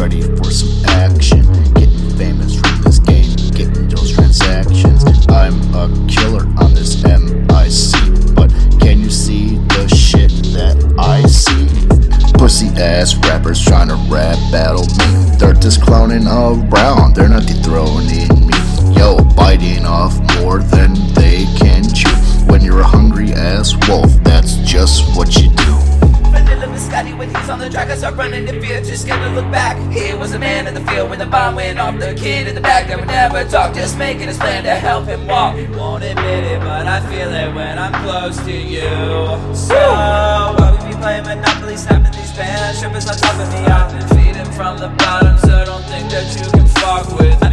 ready for some action. Getting famous from this game, getting those transactions. I'm a killer on this MIC, but can you see the shit that I see? Pussy ass rappers trying to rap battle me. They're just clowning around, they're not dethroning me. Yo, biting off more than they can chew. When you're a hungry ass wolf, that's just what you do. It's on the track, I start running in fear, just scared to look back. He was a man in the field when the bomb went off. The kid in the back that would never talk, just making his plan to help him walk. He won't admit it, but I feel it when I'm close to you. So, why we be playing Monopoly, snapping these bands? Strippers on top of me, I've been feeding from the bottom, so don't think that you can fuck with me.